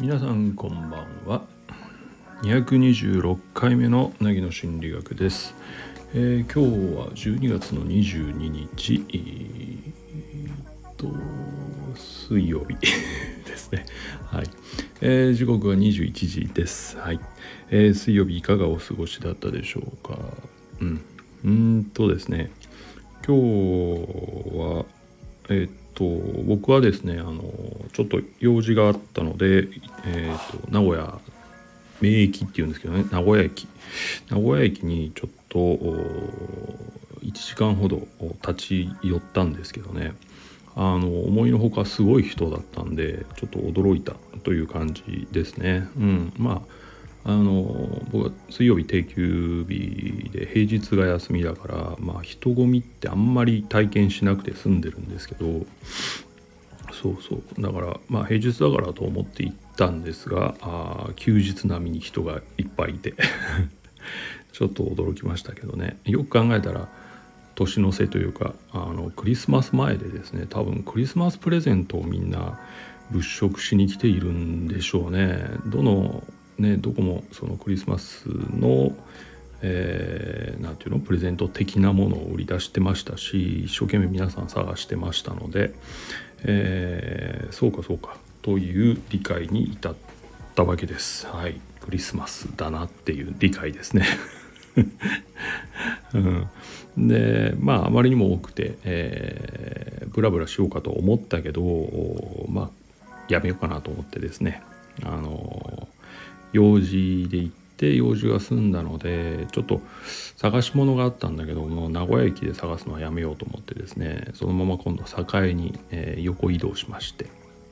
皆さんこんばんは。226回目のなぎの心理学です、えー、今日は12月の22日、えー、と水曜日 ですね。はい、えー、時刻は21時です。はい、えー、水曜日いかがお過ごしだったでしょうか。うん。うんとですね。今日はえっ、と僕はですねあのちょっと用事があったので、えーと、名古屋名駅っていうんですけどね名古屋駅名古屋駅にちょっと1時間ほど立ち寄ったんですけどねあの思いのほかすごい人だったんでちょっと驚いたという感じですね。うん、まああの僕は水曜日定休日で平日が休みだから、まあ、人混みってあんまり体験しなくて済んでるんですけどそうそう。だからまあ平日だからと思って行ったんですがあ休日並みに人がいっぱいいて。ちょっと驚きましたけどね。よく考えたら年の瀬というかあのクリスマス前でですね多分クリスマスプレゼントをみんな物色しに来ているんでしょうね。どのねどこもそのクリスマスのえー、ていうのプレゼント的なものを売り出してましたし一生懸命皆さん探してましたので、えー、そうかそうかという理解に至ったわけです。はい、クリスマスだなっていう理解ですね。うん、でまああまりにも多くて、えー、ブラブラしようかと思ったけどまあやめようかなと思ってですねあの用事で行って用事が済んだのでちょっと探し物があったんだけども名古屋駅で探すのはやめようと思ってですねそのまま今度栄に、えー、横移動しまして。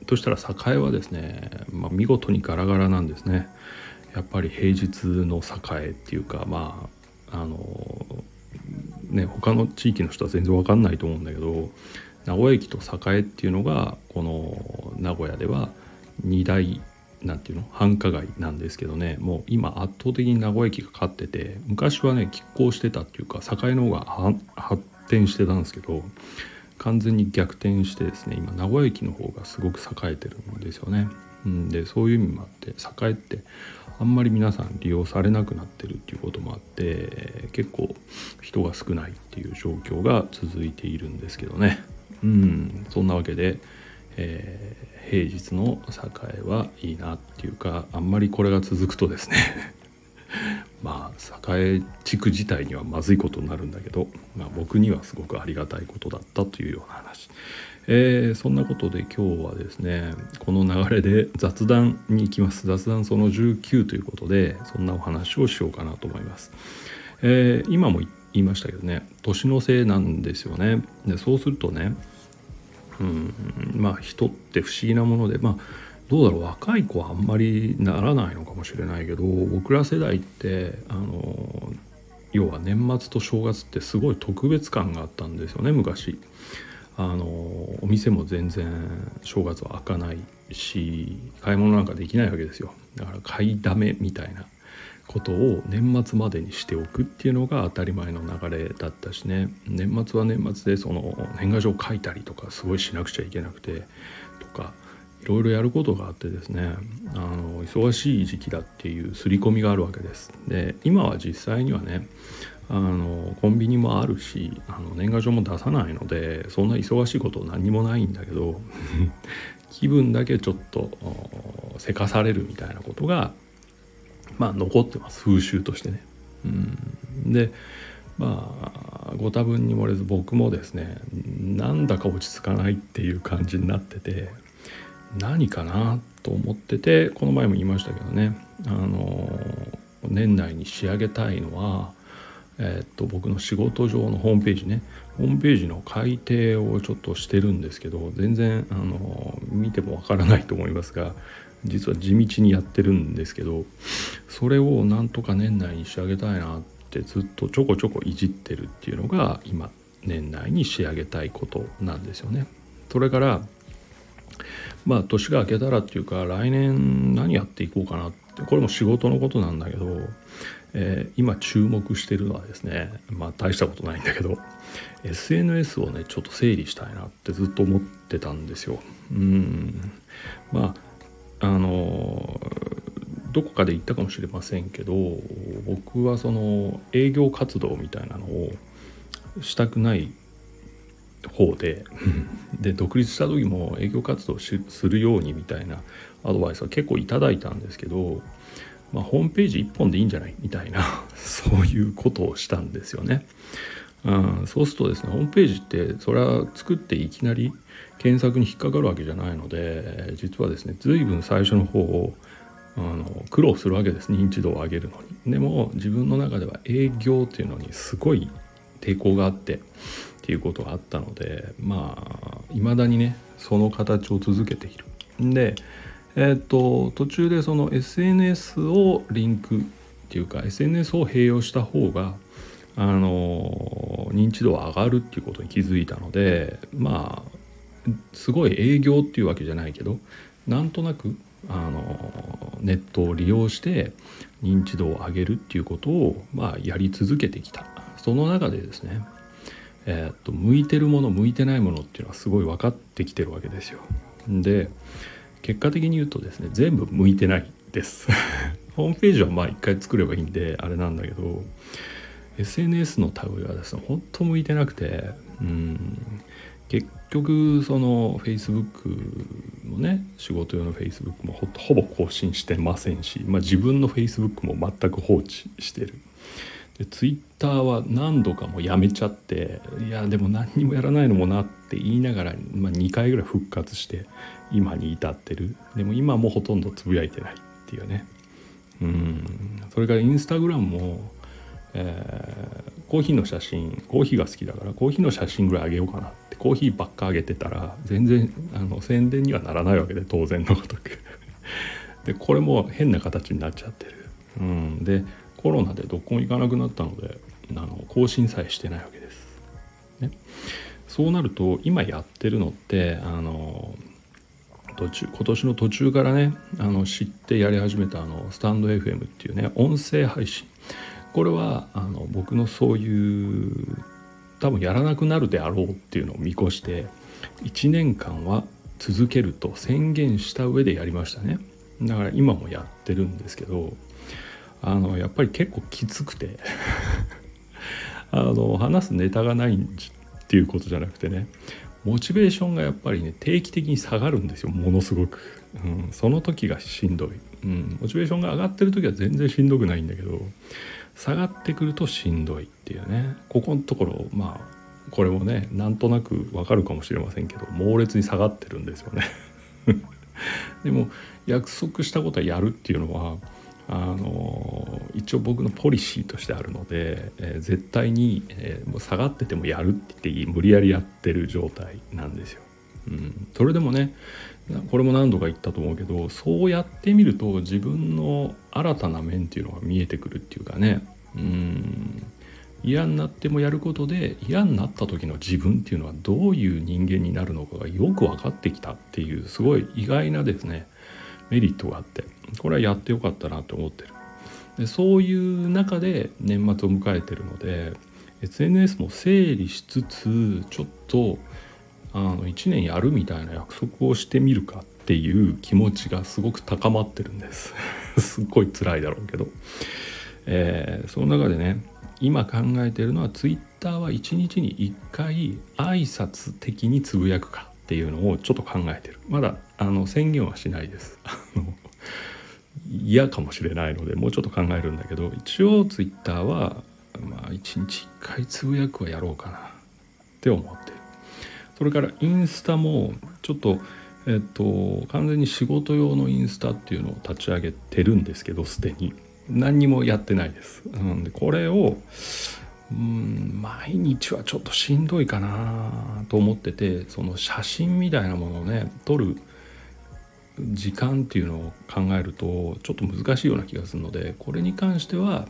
そしたら栄はですね、まあ、見事にガラガラなんですね。やっぱり平日の栄っていうかまああのね他の地域の人は全然わかんないと思うんだけど名古屋駅と栄っていうのがこの名古屋では2大なんていうの繁華街なんですけどねもう今圧倒的に名古屋駅が勝ってて昔はね拮抗してたっていうか栄の方が発展してたんですけど完全に逆転してですね今名古屋駅の方がすごく栄えてるんですよね。うん、でそういう意味もあって栄ってあんまり皆さん利用されなくなってるっていうこともあって結構人が少ないっていう状況が続いているんですけどね。うん、そんなわけで、えー、平日の栄はいいなっていうかあんまりこれが続くとですね まあ栄地区自体にはまずいことになるんだけど、まあ、僕にはすごくありがたいことだったというような話、えー、そんなことで今日はですねこの流れで雑談に行きます。雑談その19ということでそんなお話をしようかなと思います、えー、今も言いましたけどね年のせいなんですよね。でそうするとねうん。まあ人って不思議なものでまあどうだろう。若い子はあんまりならないのかもしれないけど僕ら世代ってあの要は年末と正月ってすごい特別感があったんですよね昔。あのお店も全然正月は開かないし買い物なんかできないわけですよ。だから買いだめみたいな。ことを年末までにしておくっていうのが当たり前の流れだったしね年末は年末でその年賀状書いたりとかすごいしなくちゃいけなくてとかいろいろやることがあってですねあの忙しい時期だっていう刷り込みがあるわけです。で今は実際にはねあのコンビニもあるしあの年賀状も出さないのでそんな忙しいこと何もないんだけど 気分だけちょっとせかされるみたいなことがまあ残ってます。風習としてね。うん。でまあご多分に漏れず僕もですねなんだか落ち着かないっていう感じになってて何かなと思っててこの前も言いましたけどねあの年内に仕上げたいのは、えー、っと僕の仕事上のホームページね。ホームページの改定をちょっとしてるんですけど全然あの見てもわからないと思いますが実は地道にやってるんですけどそれをなんとか年内に仕上げたいなってずっとちょこちょこいじってるっていうのが今年内に仕上げたいことなんですよね。それからまあ年が明けたらっていうか来年何やっていこうかなってこれも仕事のことなんだけどえー、今注目してるのはですねまあ大したことないんだけど SNS をねちょっと整理したいなってずっと思ってたんですよ。うんまああのどこかで言ったかもしれませんけど僕はその営業活動みたいなのをしたくない方で で独立した時も営業活動するようにみたいなアドバイスは結構いただいたんですけど、まあ、ホームページ1本でいいんじゃないみたいな そういうことをしたんですよね。うん、そうするとですねホームページってそれは作っていきなり検索に引っかかるわけじゃないので実はですね随分最初の方をあの苦労するわけです認知度を上げるのに。でも自分の中では営業っていうのにすごい抵抗があってっていうことがあったのでまあいまだにねその形を続けている。でえっ、ー、と途中でその SNS をリンクっていうか SNS を併用した方があの認知度は上がるっていうことに気づいたのでまあすごい営業っていうわけじゃないけどなんとなくあのネットを利用して認知度を上げるっていうことを、まあ、やり続けてきたその中でですね、えー、っと向いてるもの向いてないものっていうのはすごい分かってきてるわけですよ。で結果的に言うとですね全部向いてないです ホームページはまあ一回作ればいいんであれなんだけど SNS の類はですね本当向いてなくてうん。結局その Facebook のね仕事用の Facebook もほぼ更新してませんし、まあ、自分の Facebook も全く放置してる。で Twitter は何度かもやめちゃっていやでも何にもやらないのもなって言いながら、まあ、2回ぐらい復活して今に至ってる。でも今もほとんどつぶやいてないっていうね。うん。それからインスタグラムも、えー、コーヒーの写真コーヒーが好きだからコーヒーの写真ぐらいあげようかなってコーヒーばっかあげてたら全然あの宣伝にはならないわけで当然のごとく。でこれも変な形になっちゃってる、うん、でコロナでどこも行かなくなったのであの更新さえしてないわけです。ね、そうなると今やってるのってあの途中今年の途中からねあの知ってやり始めたあのスタンド FM っていうね音声配信これはあの僕のそういう多分やらなくなるであろうっていうのを見越して1年間は続けると宣言した上でやりましたね。だから今もやってるんですけどあのやっぱり結構きつくて あの話すネタがないっていうことじゃなくてねモチベーションがやっぱりね定期的に下がるんですよものすごく、うん、その時がしんどい、うん、モチベーションが上がってる時は全然しんどくないんだけど下がってくるとしんどいっていうねここのところまあこれもねなんとなくわかるかもしれませんけど猛烈に下がってるんですよね でも約束したことはやるっていうのはあの一応僕のポリシーとしてあるので、えー、絶対に、えー、もう下がっててもやるって言って無理やりやってる状態なんですよ。うん、それでもねこれも何度か言ったと思うけどそうやってみると自分の新たな面っていうのが見えてくるっていうかね。うん。嫌になってもやることで嫌になった時の自分っていうのはどういう人間になるのかがよく分かってきたっていうすごい意外なですねメリットがあって。これはやってよかったなと思ってる。でそういう中で年末を迎えてるので SNS も整理しつつちょっとあの1年やるみたいな約束をしてみるかっていう気持ちがすごく高まってるんです。すっごい辛いだろうけど、えー、その中でね今考えてるのは Twitter は1日に1回挨拶的につぶやくかっていうのをちょっと考えてる。まだあの宣言はしないです。嫌かもしれないのでもうちょっと考えるんだけど一応 Twitter はまあ1日1回つぶやくはやろうかなって思ってる。それからインスタもちょっとえっと完全に仕事用のインスタっていうのを立ち上げてるんですけどすでに。何にもやってないです、うん、でこれをうん毎日はちょっとしんどいかなと思っててその写真みたいなものをね撮る時間っていうのを考えるとちょっと難しいような気がするのでこれに関しては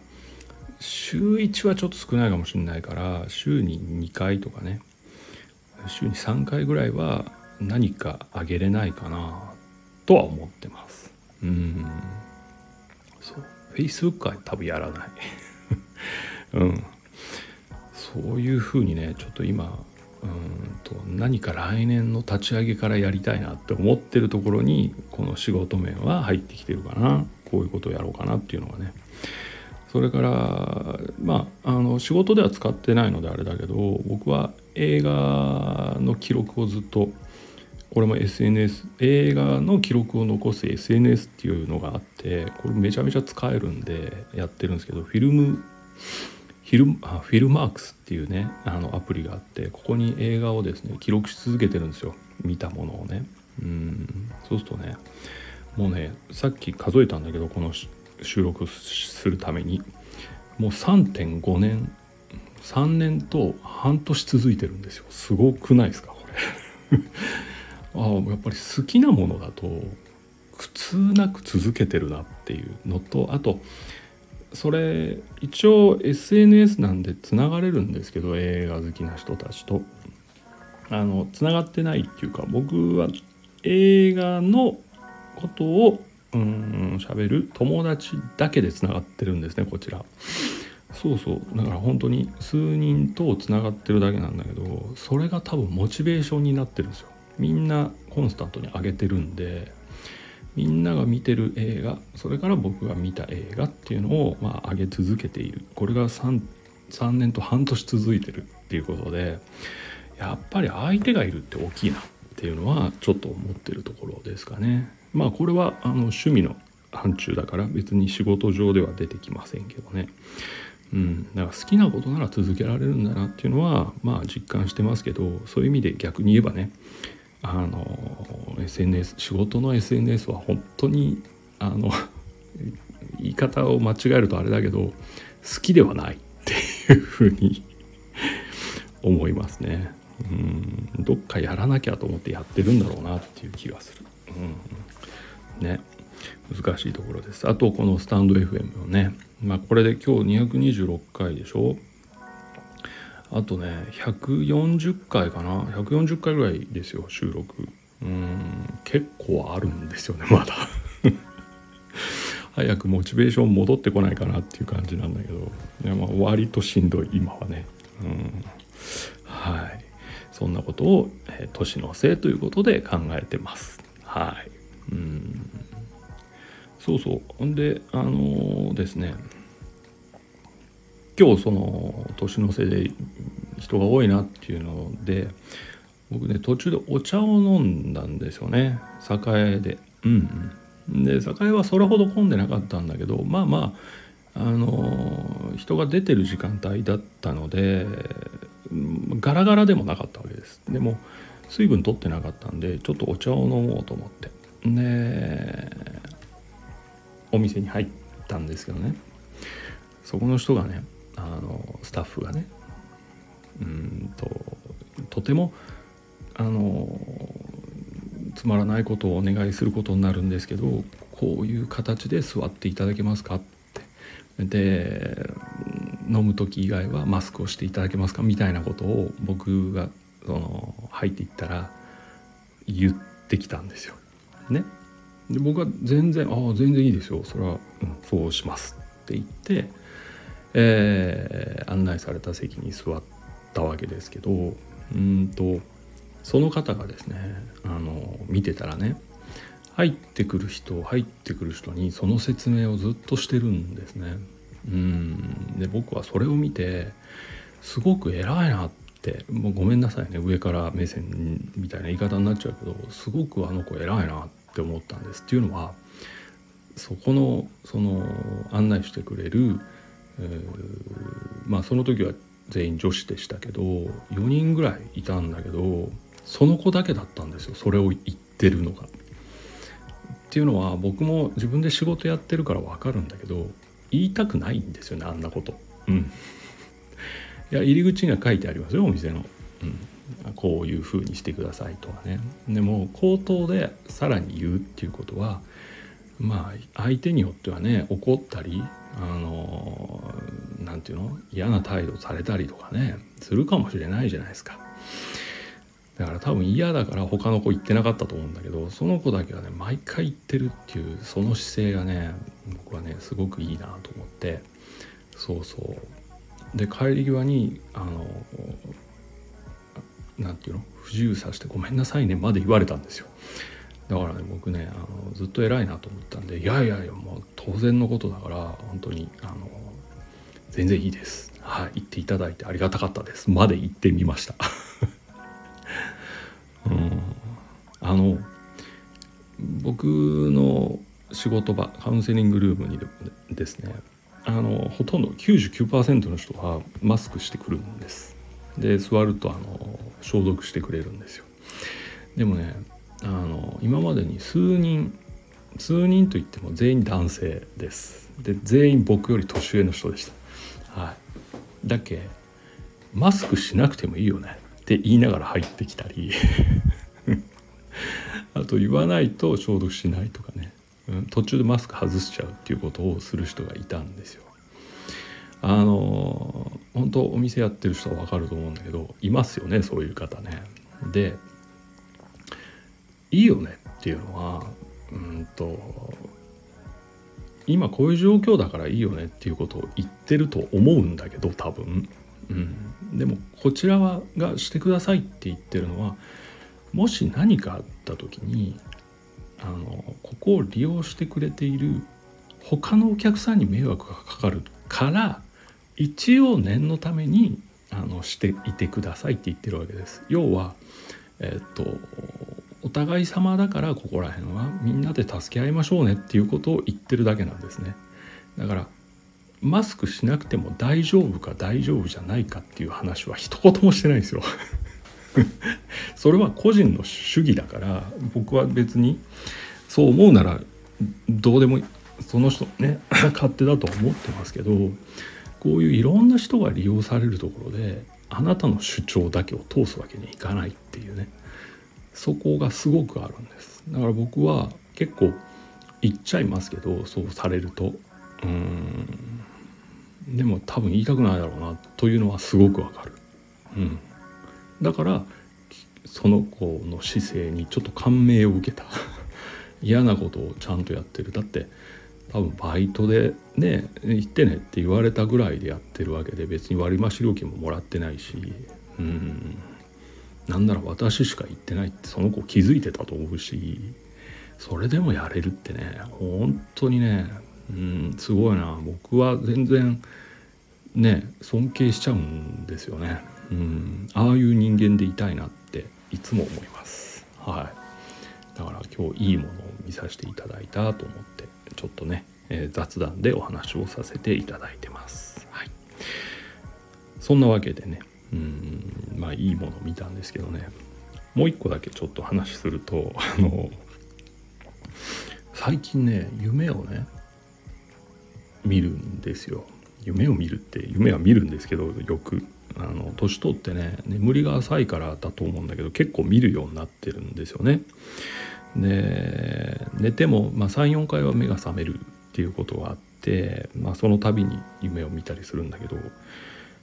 週1はちょっと少ないかもしれないから週に2回とかね週に3回ぐらいは何かあげれないかなとは思ってます。うん。そう。Facebook は多分やらない。うん。そういうふうにねちょっと今うんと何か来年の立ち上げからやりたいなって思ってるところにこの仕事面は入ってきてるかな。こういうことをやろうかなっていうのがね。それからまああの仕事では使ってないのであれだけど僕は映画の記録をずっとこれも SNS 映画の記録を残す SNS っていうのがあってこれめちゃめちゃ使えるんでやってるんですけどフィルムフィルあフィルマークスっていうねあのアプリがあってここに映画をですね記録し続けてるんですよ。見たものをね。うん。そうするとねもうねさっき数えたんだけどこの収録するために。もう3.5年3年と半年続いてるんですよ。すごくないですかこれ。あやっぱり好きなものだと苦痛なく続けてるなっていうのとあとそれ一応 SNS なんでつながれるんですけど映画好きな人たちと。あのつながってないっていうか僕は映画のことをうん喋る友達だけでつながってるんですねこちら。そうそうだから本当に数人とつながってるだけなんだけどそれが多分モチベーションになってるんですよみんなコンスタントに上げてるんでみんなが見てる映画それから僕が見た映画っていうのを、まあ、上げ続けているこれが 3, 3年と半年続いてるっていうことでやっぱり相手がいるって大きいなっていうのはちょっと思ってるところですかね。まあこれはあの趣味の範疇だから別に仕事上では出てきませんけどね。うん、だから好きなことなら続けられるんだなっていうのはまあ実感してますけどそういう意味で逆に言えばねあの SNS 仕事の SNS は本当にあの 言い方を間違えるとあれだけど好きではないっていうふうに思いますね。うんどっかやらなきゃと思ってやってるんだろうなっていう気がする。うん、ね難しいところです。あとこのスタンド FM をねまあこれで今日226回でしょ？あとね140回かな？140回ぐらいですよ収録。うん結構あるんですよね まだ。早くモチベーション戻ってこないかなっていう感じなんだけど。いやまあ割としんどい今はね。うんはい。そんなことを、えー、年のせいということで考えてます。はい。うん。そうそう。ほんであのー、ですね。今日その年の瀬で人が多いなっていうので僕ね途中でお茶を飲んだんですよね。栄で。うんうん。で栄はそれほど混んでなかったんだけどまあまああの人が出てる時間帯だったのでガラガラでもなかったわけです。でも水分取ってなかったんでちょっとお茶を飲もうと思って。でお店に入ったんですけどねそこの人がねあのスタッフがねうんととてもあのつまらないことをお願いすることになるんですけどこういう形で座っていただけますかってで飲む時以外はマスクをしていただけますかみたいなことを僕がその入っていったら言ってきたんですよ。ね。で僕は全然「ああ全然いいですよそれは、うん、そうします」って言ってえー、案内された席に座ったわけですけどうんとその方がですねあの見てたらね入ってくる人入ってくる人にその説明をずっとしてるんですね。うんで僕はそれを見てすごく偉いなってもうごめんなさいね上から目線みたいな言い方になっちゃうけどすごくあの子偉いなってって思ったんです。っていうのはそこのその案内してくれるえまあその時は全員女子でしたけど4人ぐらいいたんだけどその子だけだったんですよそれを言ってるのが。っていうのは僕も自分で仕事やってるから分かるんだけど言いたくないんですよねあんなこと。うん。いや入り口には書いてありますよお店の。うん、こういう風にしてくださいとかね。でも口頭でさらに言うっていうことはまあ相手によってはね怒ったりあの何て言うの嫌な態度されたりとかねするかもしれないじゃないですか。だから多分嫌だから他の子行ってなかったと思うんだけどその子だけはね毎回行ってるっていうその姿勢がね僕はねすごくいいなと思ってそうそうで帰り際にあの何て言うの？不自由させてごめんなさいねまで言われたんですよ。だからね僕ねあのずっと偉いなと思ったんでいやいやいやもう当然のことだから本当にあの全然いいです。はい言っていただいてありがたかったです。まで言ってみました。うん。あの僕の仕事場カウンセリングルームにですねあのほとんど99%の人はマスクしてくるんです。で座るとあの消毒してくれるんですよ。でもねあの今までに数人数人といっても全員男性です。で全員僕より年上の人でした。はい。だけマスクしなくてもいいよね。って言いながら入ってきたり。あと言わないと消毒しないとかね、うん、途中でマスク外しちゃうっていうことをする人がいたんですよ。あの本当お店やってる人は分かると思うんだけどいますよねそういう方ね。でいいよねっていうのはうんと今こういう状況だからいいよねっていうことを言ってると思うんだけど多分、うん、でもこちらはがしてくださいって言ってるのはもし何かあった時にあのここを利用してくれている他のお客さんに迷惑がかかるから一応念のためにあのしていてくださいって言ってるわけです。要は、えっとお互い様だからここら辺はみんなで助け合いましょうねっていうことを言ってるだけなんですね。だからマスクしなくても大丈夫か大丈夫じゃないかっていう話は一言もしてないんですよ。それは個人の主義だから僕は別にそう思うならどうでもその人ね勝手だと思ってますけどこういういろんな人が利用されるところであなたの主張だけを通すわけにいかないっていうね。そこがすごくあるんです。だから僕は結構言っちゃいますけどそうされると。うん。でも多分言いたくないだろうなというのはすごくわかる、うん、だからその子の姿勢にちょっと感銘を受けた。嫌なことをちゃんとやってる。だって多分バイトでね行ってねって言われたぐらいでやってるわけで別に割増料金ももらってないしうん。なんなら私しか行ってないってその子気づいてたと思うしそれでもやれるってね本当にねうんすごいな。僕は全然ね尊敬しちゃうんですよね。うん。ああいう人間でいたいなっていつも思います。はい。だから今日いいものを見させていただいたと思って。ちょっとね、えー、雑談でお話をさせていただいてます。はい、そんなわけでねうんまあいいもの見たんですけどねもう一個だけちょっと話するとあの最近ね夢をね見るんですよ。夢を見るって夢は見るんですけどよくあの年取ってね眠りが浅いからだと思うんだけど結構見るようになってるんですよね。で寝ても、まあ、34回は目が覚めるっていうことがあって、まあ、その度に夢を見たりするんだけど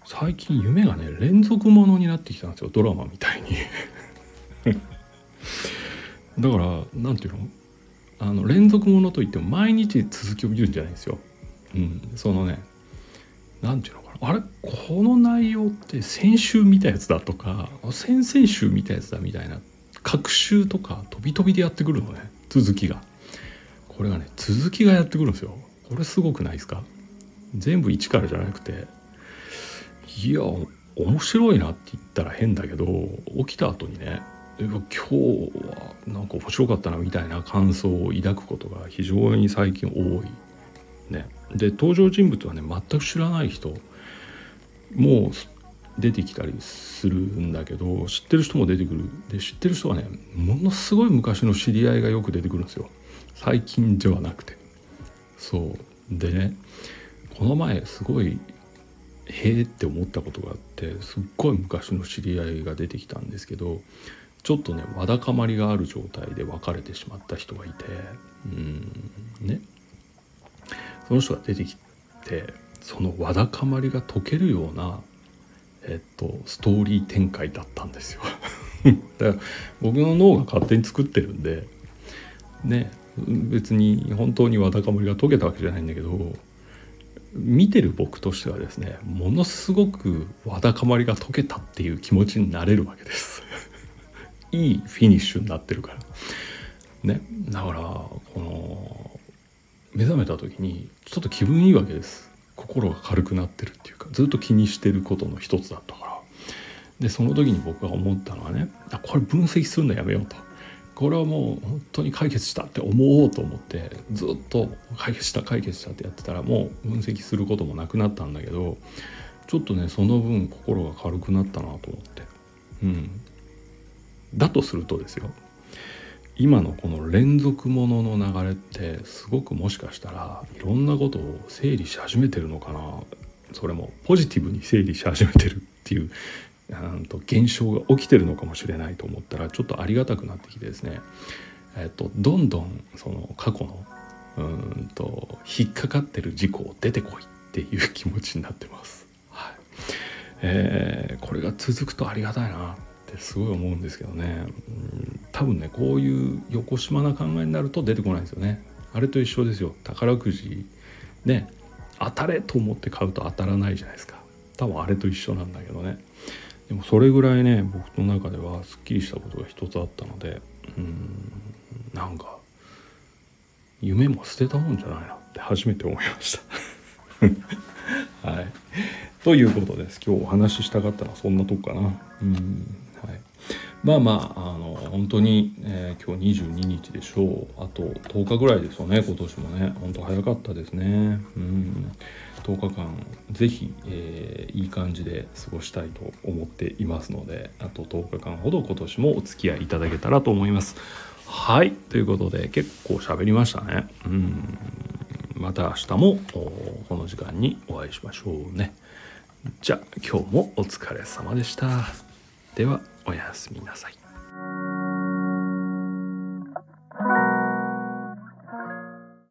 最近夢がね連続ものになってきたんですよドラマみたいに。だから何て言うの？あの連続ものといっても毎日続きを見るんじゃないんですよ。うん、そのね何て言うのかな。あれ？この内容って先週見たやつだとか先々週見たやつだみたいな隔週とか飛び飛びでやってくるのね続きが。これがね続きがやってくるんですよ。これすごくないですか？全部一からじゃなくていや面白いなって言ったら変だけど起きた後にね今日はなんか面白かったなみたいな感想を抱くことが非常に最近多い。ね、で登場人物はね全く知らない人。もう出てきたりするんだけど知ってる人も出てくる。で知ってる人はねものすごい昔の知り合いがよく出てくるんですよ。最近ではなくて。そう。でねこの前すごいへえって思ったことがあってすっごい昔の知り合いが出てきたんですけどちょっとねわだかまりがある状態で別れてしまった人がいてうんね。その人が出てきてそのわだかまりが解けるようなえっとストーリー展開だったんですよ。だから僕の脳が勝手に作ってるんでね別に本当にわだかまりが解けたわけじゃないんだけど見てる僕としてはですねものすごくわだかまりが解けたっていう気持ちになれるわけです。いいフィニッシュになってるから。ねだからこの目覚めた時にちょっと気分いいわけです。心が軽くなってるっていうかずっと気にしてることの一つだったから。でその時に僕が思ったのはねあこれ分析するのやめようと。これはもう本当に解決したって思おうと思ってずっと解決した解決したってやってたらもう分析することもなくなったんだけどちょっとねその分心が軽くなったなと思って。うん。だとするとですよ。今のこの連続ものの流れってすごくもしかしたらいろんなことを整理し始めてるのかな。それもポジティブに整理し始めてるっていうと現象が起きてるのかもしれないと思ったらちょっとありがたくなってきてですね、えっと、どんどんその過去のうんと引っかかってる事故を出てこいっていう気持ちになってます。はい。えー、これが続くとありがたいな。ってすごい思うんですけどね、うん、多分ねこういう横島な考えになると出てこないんですよね。あれと一緒ですよ。宝くじね当たれと思って買うと当たらないじゃないですか。多分あれと一緒なんだけどね。でもそれぐらいね僕の中ではすっきりしたことが一つあったのでうんなんか夢も捨てたもんじゃないなって初めて思いました。はい。ということです。今日お話ししたかったのはそんなとこかな。うん。はい。まあまああの本当に、えー、今日22日でしょう。あと10日ぐらいですよね今年もね。本当早かったですね。うん。10日間是非、えー、いい感じで過ごしたいと思っていますのであと10日間ほど今年もお付き合いいただけたらと思います。はい。ということで結構喋りましたね。うん。また明日もこの時間にお会いしましょうね。じゃあ今日もお疲れ様でした。ではおやすみなさい。